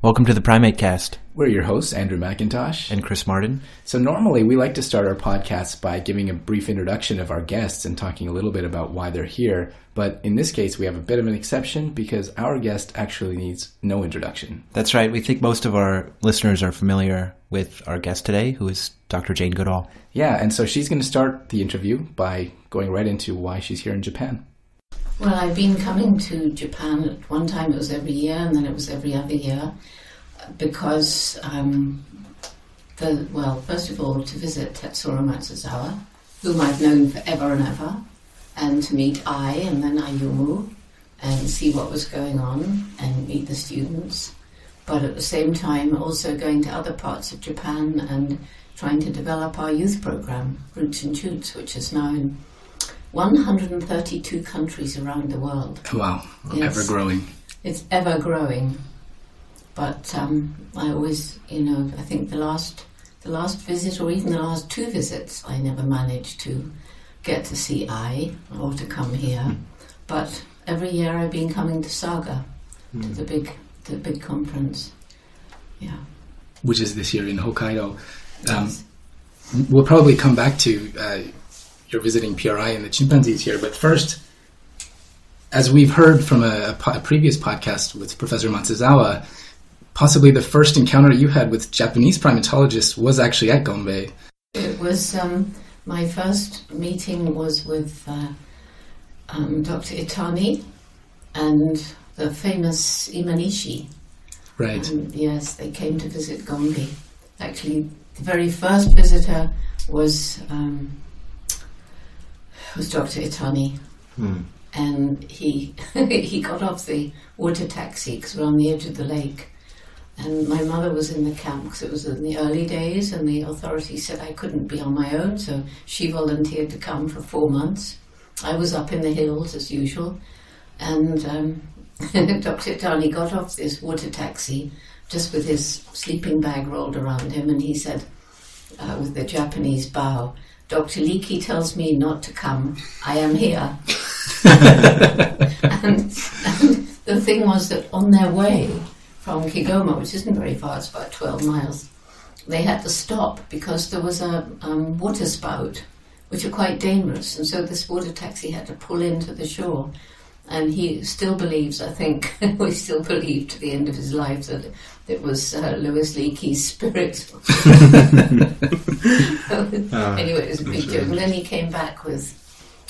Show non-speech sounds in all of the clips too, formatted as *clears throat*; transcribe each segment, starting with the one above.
Welcome to the Primate Cast. We're your hosts, Andrew MacIntosh and Chris Martin. So, normally we like to start our podcast by giving a brief introduction of our guests and talking a little bit about why they're here. But in this case, we have a bit of an exception because our guest actually needs no introduction. That's right. We think most of our listeners are familiar with our guest today, who is Dr. Jane Goodall. Yeah, and so she's going to start the interview by going right into why she's here in Japan. Well, I've been coming to Japan. At one time it was every year, and then it was every other year, because um, the well, first of all, to visit Tetsuro Matsuzawa, whom I've known forever and ever, and to meet Ai and then Ayumu, and see what was going on and meet the students. But at the same time, also going to other parts of Japan and trying to develop our youth program, Roots and Shoots, which is now in 132 countries around the world. Wow, Yes. ever growing. It's ever growing. But um, I always, you know, I think the last, the last visit or even the last two visits, I never managed to get to see Ai or to come here. But every year I've been coming to Saga, to the big, the big conference. Yeah. Which is this year in Hokkaido. Um, we'll probably come back to uh, your visiting PRI and the chimpanzees here, but first, as we've heard from a, a previous podcast with Professor Matsuzawa, possibly the first encounter you had with Japanese primatologists was actually at Gombe. It was um, my first meeting was with uh, um, Dr. Itani and the famous Imanishi. Right. Um, yes, they came to visit Gombe. Actually, the very first visitor was um, was Dr. Itani, Hmm. and he *laughs* he got off the water taxi because we're on the edge of the lake. And my mother was in the camp because it was in the early days, and the authorities said I couldn't be on my own, so she volunteered to come for four months. I was up in the hills as usual, and um, *laughs* Dr. Itani got off this water taxi just with his sleeping bag rolled around him, and he said, uh, with the Japanese bow, Dr. Leakey tells me not to come. I am here. *laughs* and, and the thing was that on their way from Kigoma, which isn't very far, it's about 12 miles, they had to stop because there was a um, water spout, which are quite dangerous. And so this water taxi had to pull into the shore. And he still believes, I think, *laughs* we still believe to the end of his life that it was uh, Louis Leakey's spirit. *laughs* anyway, it was a big joke. And then he came back with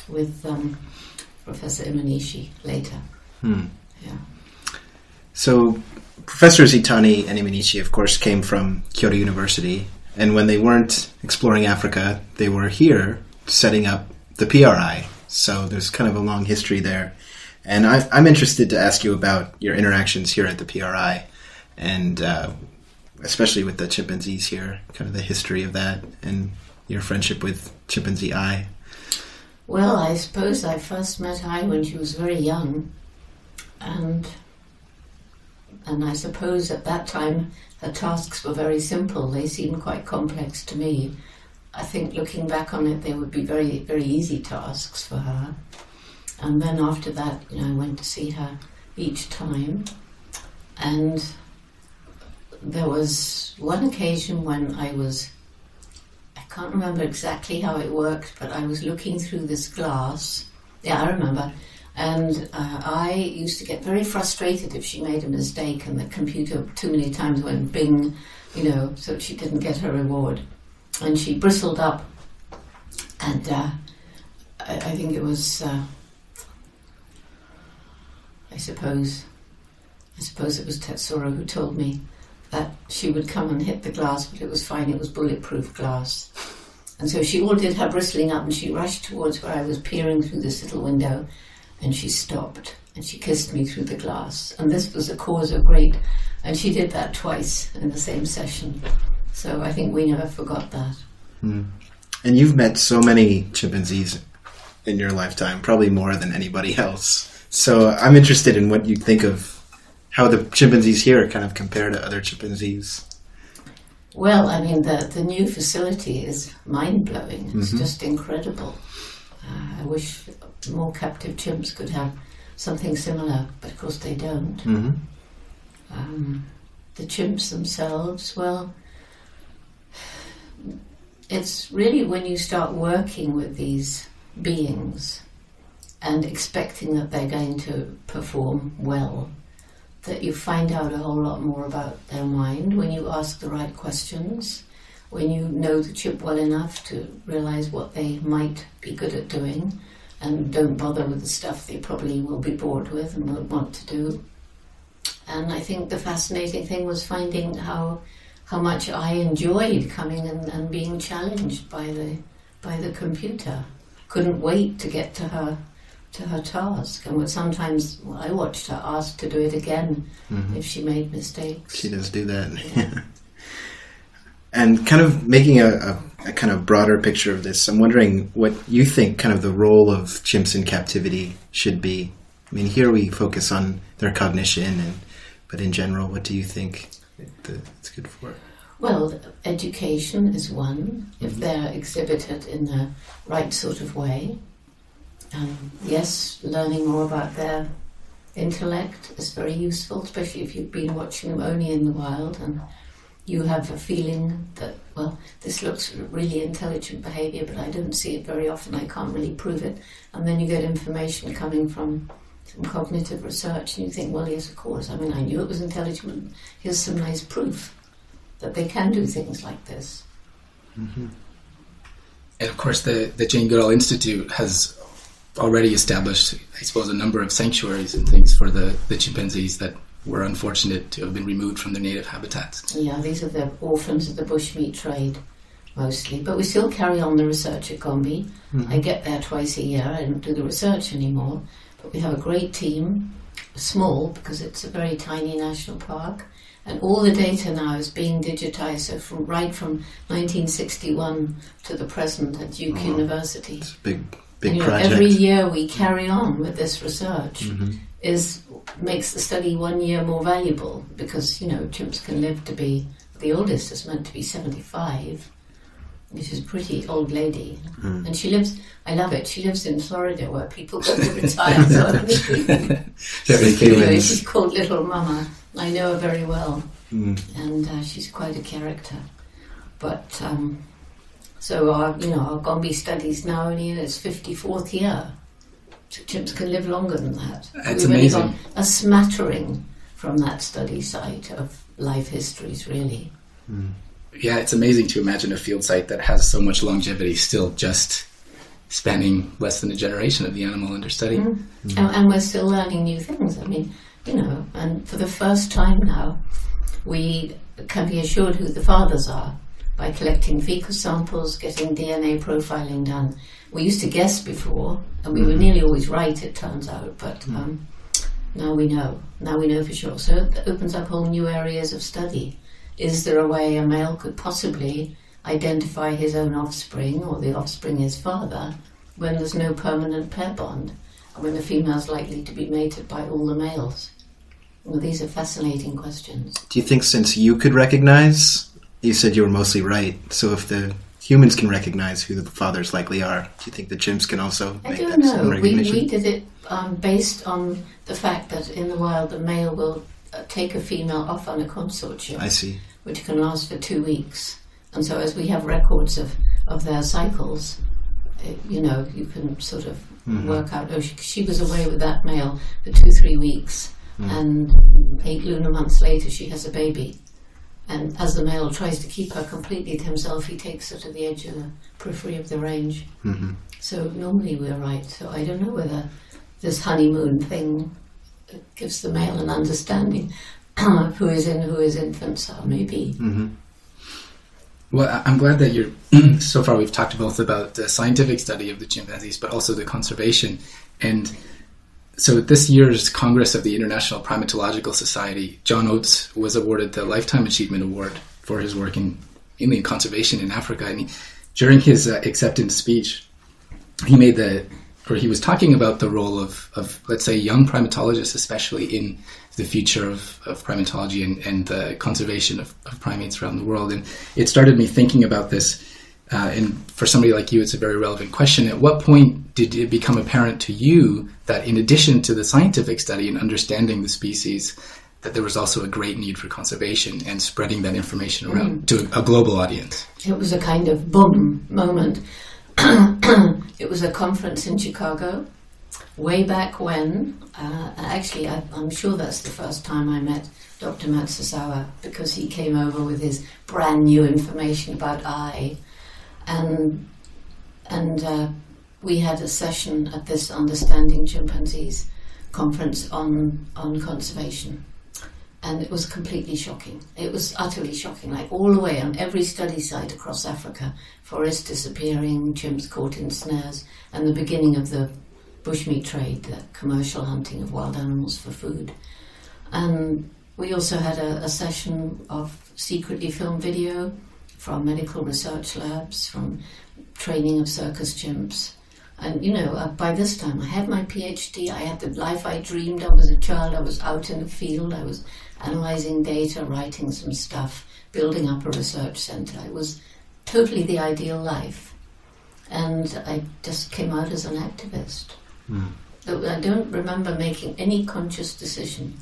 with um, Professor Imanishi later. Hmm. Yeah. So, Professors Itani and Imanishi, of course, came from Kyoto University, and when they weren't exploring Africa, they were here setting up the PRI. So, there's kind of a long history there. And I, I'm interested to ask you about your interactions here at the PRI, and uh, especially with the chimpanzees here, kind of the history of that, and your friendship with Chimpanzee Ai. Well, I suppose I first met Ai when she was very young, and and I suppose at that time her tasks were very simple. They seemed quite complex to me. I think looking back on it, they would be very very easy tasks for her. And then after that, you know, I went to see her each time, and there was one occasion when I was I can't remember exactly how it worked, but I was looking through this glass. Yeah, I remember. And uh, I used to get very frustrated if she made a mistake and the computer too many times went bing, you know, so she didn't get her reward. And she bristled up. And uh, I, I think it was, uh, I suppose, I suppose it was Tetsuro who told me that she would come and hit the glass, but it was fine, it was bulletproof glass. And so she all did her bristling up and she rushed towards where I was peering through this little window and she stopped and she kissed me through the glass. And this was a cause of great, and she did that twice in the same session. So I think we never forgot that. Hmm. And you've met so many chimpanzees in your lifetime, probably more than anybody else. So I'm interested in what you think of how the chimpanzees here kind of compare to other chimpanzees. Well, I mean, the, the new facility is mind blowing. It's just incredible. Uh, I wish more captive chimps could have something similar, but of course they don't. Mm-hmm. Um, the chimps themselves, well, it's really when you start working with these beings and expecting that they're going to perform well that you find out a whole lot more about their mind when you ask the right questions, when you know the chip well enough to realize what they might be good at doing and don't bother with the stuff they probably will be bored with and won't want to do. And I think the fascinating thing was finding how how much I enjoyed coming and, and being challenged by the by the computer. Couldn't wait to get to her to her task, and would sometimes well, I watched her ask to do it again Mhm. if she made mistakes. She does do that. Yeah. *laughs* and kind of making a, a, a kind of broader picture of this, I'm wondering what you think kind of the role of chimps in captivity should be. I mean, here we focus on their cognition, and but in general, what do you think it's good for? Well, education is one, if they're exhibited in the right sort of way. Um, yes, learning more about their intellect is very useful, especially if you've been watching them only in the wild and you have a feeling that, well, this looks really intelligent behavior, but I don't see it very often, I can't really prove it. And then you get information coming from some cognitive research and you think, well, yes, of course, I mean, I knew it was intelligent, here's some nice proof that they can do things like this. And of course, the, the Jane Goodall Institute has already established, I suppose, a number of sanctuaries and things for the, the chimpanzees that were unfortunate to have been removed from their native habitats. Yeah, these are the orphans of the bushmeat trade, mostly. But we still carry on the research at Gombe. Mm-hmm. I get there twice a year. I don't do the research anymore. But we have a great team, small because it's a very tiny national park. And all the data now is being digitized, so from right from 1961 to the present at Duke oh, Wow. University. It's a big, big you know, project. every year we carry on with this research Mhm. is makes the study one year more valuable because you know chimps can live to be the oldest is meant to be 75 which is a pretty old lady Mm. and she lives I love it she lives in Florida where people go to retire so *laughs* *laughs* anyway, she's called Little Mama I know her very well Mm. and uh, she's quite a character. But um, so our, you know, our Gombe studies now only in its fifty fourth year. So chimps can live longer than that. That's We've only amazing. got a smattering from that study site of life histories, really. Mm. Yeah, it's amazing to imagine a field site that has so much longevity still just spanning less than a generation of the animal under study. Mm. And, and we're still learning new things. I mean, you know, and for the first time now, we can be assured who the fathers are by collecting fecal samples, getting DNA profiling done. We used to guess before, and we were nearly always right, it turns out, but um, now we know. Now we know for sure. So it opens up whole new areas of study. Is there a way a male could possibly identify his own offspring or the offspring his father when there's no permanent pair bond and when the female's likely to be mated by all the males? Well, these are fascinating questions. Do you think since you could recognize, you said you were mostly right, so if the humans can recognize who the fathers likely are, do you think the chimps can also I make don't that know. We, recognition? we did it um, based on the fact that in the wild the male will uh, take a female off on a consortium. I see. which can last for two weeks. And so, as we have records of, of their cycles, uh, you know, you can sort of Mhm. work out, oh, she, she was away with that male for two, three weeks, Mm. and eight lunar months later, she has a baby. And as the male tries to keep her completely to himself, he takes her to the edge of the periphery of the range. hmm So, normally we're right. So, I don't know whether this honeymoon thing gives the male an understanding of *clears throat* who is in who his infants are, maybe. hmm Well, I'm glad that you're. *clears throat* so far, we've talked both about the scientific study of the chimpanzees, but also the conservation. And so, at this year's Congress of the International Primatological Society, John Oates was awarded the Lifetime Achievement Award for his work in in conservation in Africa. And he, during his uh, acceptance speech, he made the, or he was talking about the role of, of let's say, young primatologists, especially in the future of, of primatology and, and the conservation of, of primates around the world. And it started me thinking about this. Uh, and for somebody like you, it's a very relevant question. At what point did it become apparent to you that, in addition to the scientific study and understanding the species, that there was also a great need for conservation and spreading that information around to a global audience. It was a kind of boom moment. *clears throat* it was a conference in Chicago way back when. Uh, actually, I, I'm sure that's the first time I met Dr. Matsuzawa because he came over with his brand new information about Ai, and and uh, we had a session at this Understanding Chimpanzees conference on on conservation, and it was completely shocking. It was utterly shocking, like all the way on every study site across Africa, forests disappearing, chimps caught in snares, and the beginning of the bushmeat trade, the commercial hunting of wild animals for food, and we also had a, a session of secretly filmed video from medical research labs, from training of circus chimps. And you know, uh, by this time I had my PhD, I had the life I dreamed of as a child. I was out in the field, I was analyzing data, writing some stuff, building up a research center. It was totally the ideal life. And I just came out as an activist. Mm. I don't remember making any conscious decision.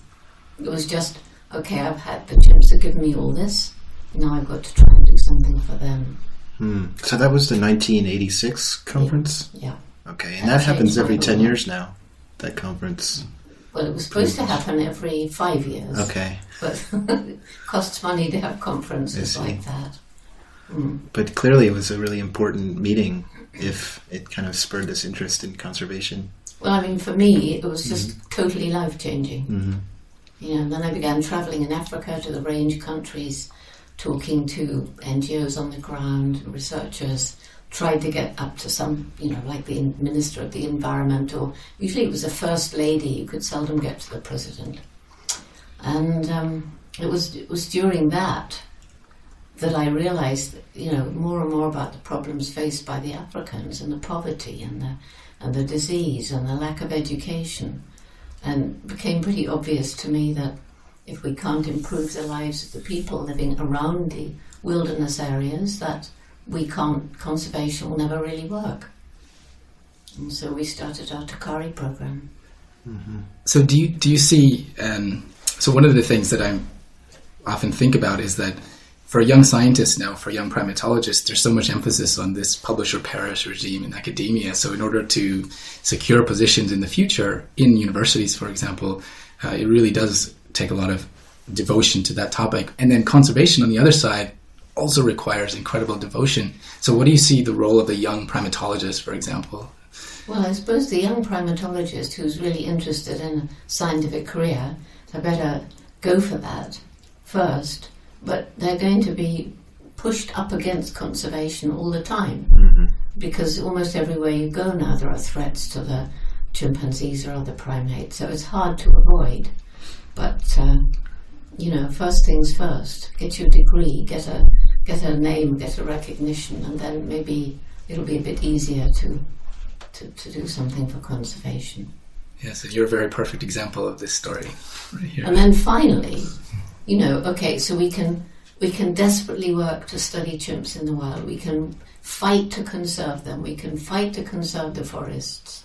It was just, okay, I've had the chimps have given me all this. Now I've got to try and do something for them. Hmm. So that was the 1986 conference? Yeah. Okay, and that happens every 10 years now, that conference. Well, it was supposed to happen every five years. Okay. But it *laughs* costs money to have conferences like that. Mm. But clearly it was a really important meeting if it kind of spurred this interest in conservation. Well, I mean, for me, it was just totally life changing. hmm You know, and then I began traveling in Africa to the range countries, talking to NGOs on the ground, researchers, tried to get up to some, you know, like the Minister of the Environment, or usually it was a First Lady, you could seldom get to the President. And um, it, was, it was during that that I realized, you know, more and more about the problems faced by the Africans and the poverty and the, and the disease and the lack of education. And it became pretty obvious to me that if we can't improve the lives of the people living around the wilderness areas, that we can't, conservation will never really work. And so we started our TACARE program. So do you do you see? Um, so one of the things that I often think about is that for young scientists now, for young primatologists, there's so much emphasis on this publish or perish regime in academia. So in order to secure positions in the future in universities, for example, uh, it really does take a lot of devotion to that topic. And then conservation on the other side also requires incredible devotion. So what do you see the role of the young primatologist, for example? Well, I suppose the young primatologist who's really interested in a scientific career, I better go for that first. But they're going to be pushed up against conservation all the time because almost everywhere you go now there are threats to the chimpanzees or other primates, so it's hard to avoid. But uh, you know, first things first. Get your degree, get a get a name, get a recognition, and then maybe it'll be a bit easier to to, to do something for conservation. Yes, and you're a very perfect example of this story right here. And then finally, you know, okay, so we can we can desperately work to study chimps in the wild. We can fight to conserve them. We can fight to conserve the forests.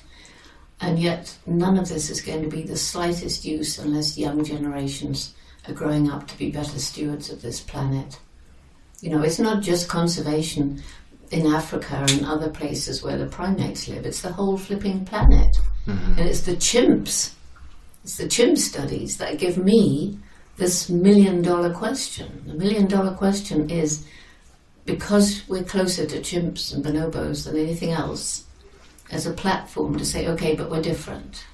And yet, none of this is going to be the slightest use unless young generations are growing up to be better stewards of this planet. You know, it's not just conservation in Africa and other places where the primates live, it's the whole flipping planet. Mm-hmm. And it's the chimps, it's the chimp studies that give me this million dollar question. The million dollar question is because we're closer to chimps and bonobos than anything else, as a platform to say, okay, but we're different.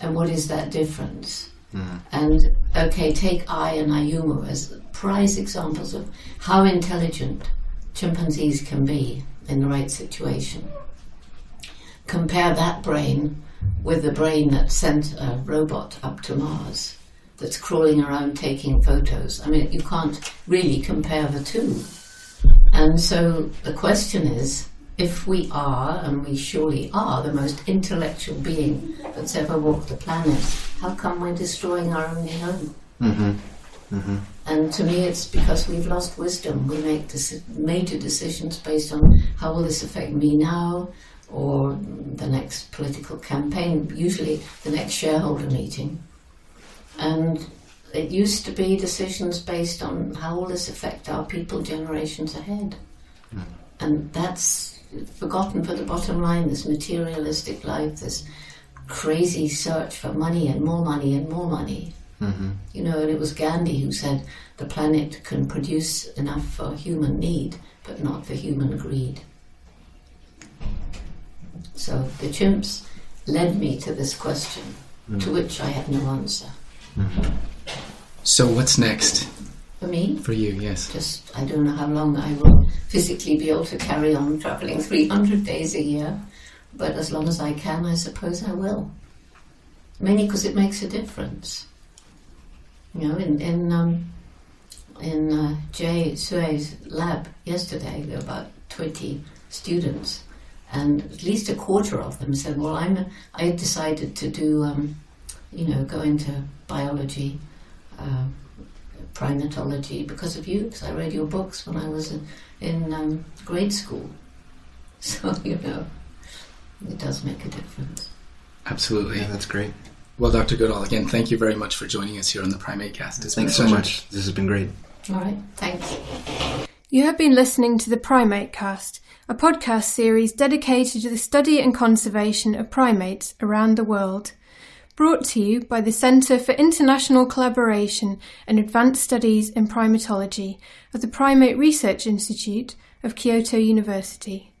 And what is that difference? Mm. And okay, take Ai and Ayumu as prize examples of how intelligent chimpanzees can be in the right situation. Compare that brain with the brain that sent a robot up to Mars that's crawling around taking photos. I mean, you can't really compare the two. And so the question is if we are, and we surely are, the most intellectual being that's ever walked the planet, how come we're destroying our only home? Mm-hmm. And to me, it's because we've lost wisdom. We make deci- major decisions based on how will this affect me now, or the next political campaign, usually the next shareholder meeting. And it used to be decisions based on how will this affect our people generations ahead. And that's forgotten for the bottom line, this materialistic life, this crazy search for money and more money and more money. hmm You know, and it was Gandhi who said the planet can produce enough for human need, but not for human greed. So the chimps led me to this question, to which I have no answer. So what's next For me, for you? Yes. just I don't know how long I will physically be able to carry on traveling 300 days a year, but as long as I can, I suppose I will. Mainly because it makes a difference. You know, in in um, in uh, Jay Sue's lab yesterday, there were about 20 students, and at least a quarter of them said, "Well, I'm I decided to do, um, you know, go into biology." Uh, primatology because of you, because I read your books when I was in, in um, grade school. *laughs* So, you know, it does make a difference. Absolutely. Yeah, that's great. Well, Dr. Goodall, again, thank you very much for joining us here on the Primate Cast. It's Thanks so much. This has been great. All right, thanks. You have been listening to the Primate Cast, a podcast series dedicated to the study and conservation of primates around the world. Brought to you by the Centre for International Collaboration and Advanced Studies in Primatology of the Primate Research Institute of Kyoto University.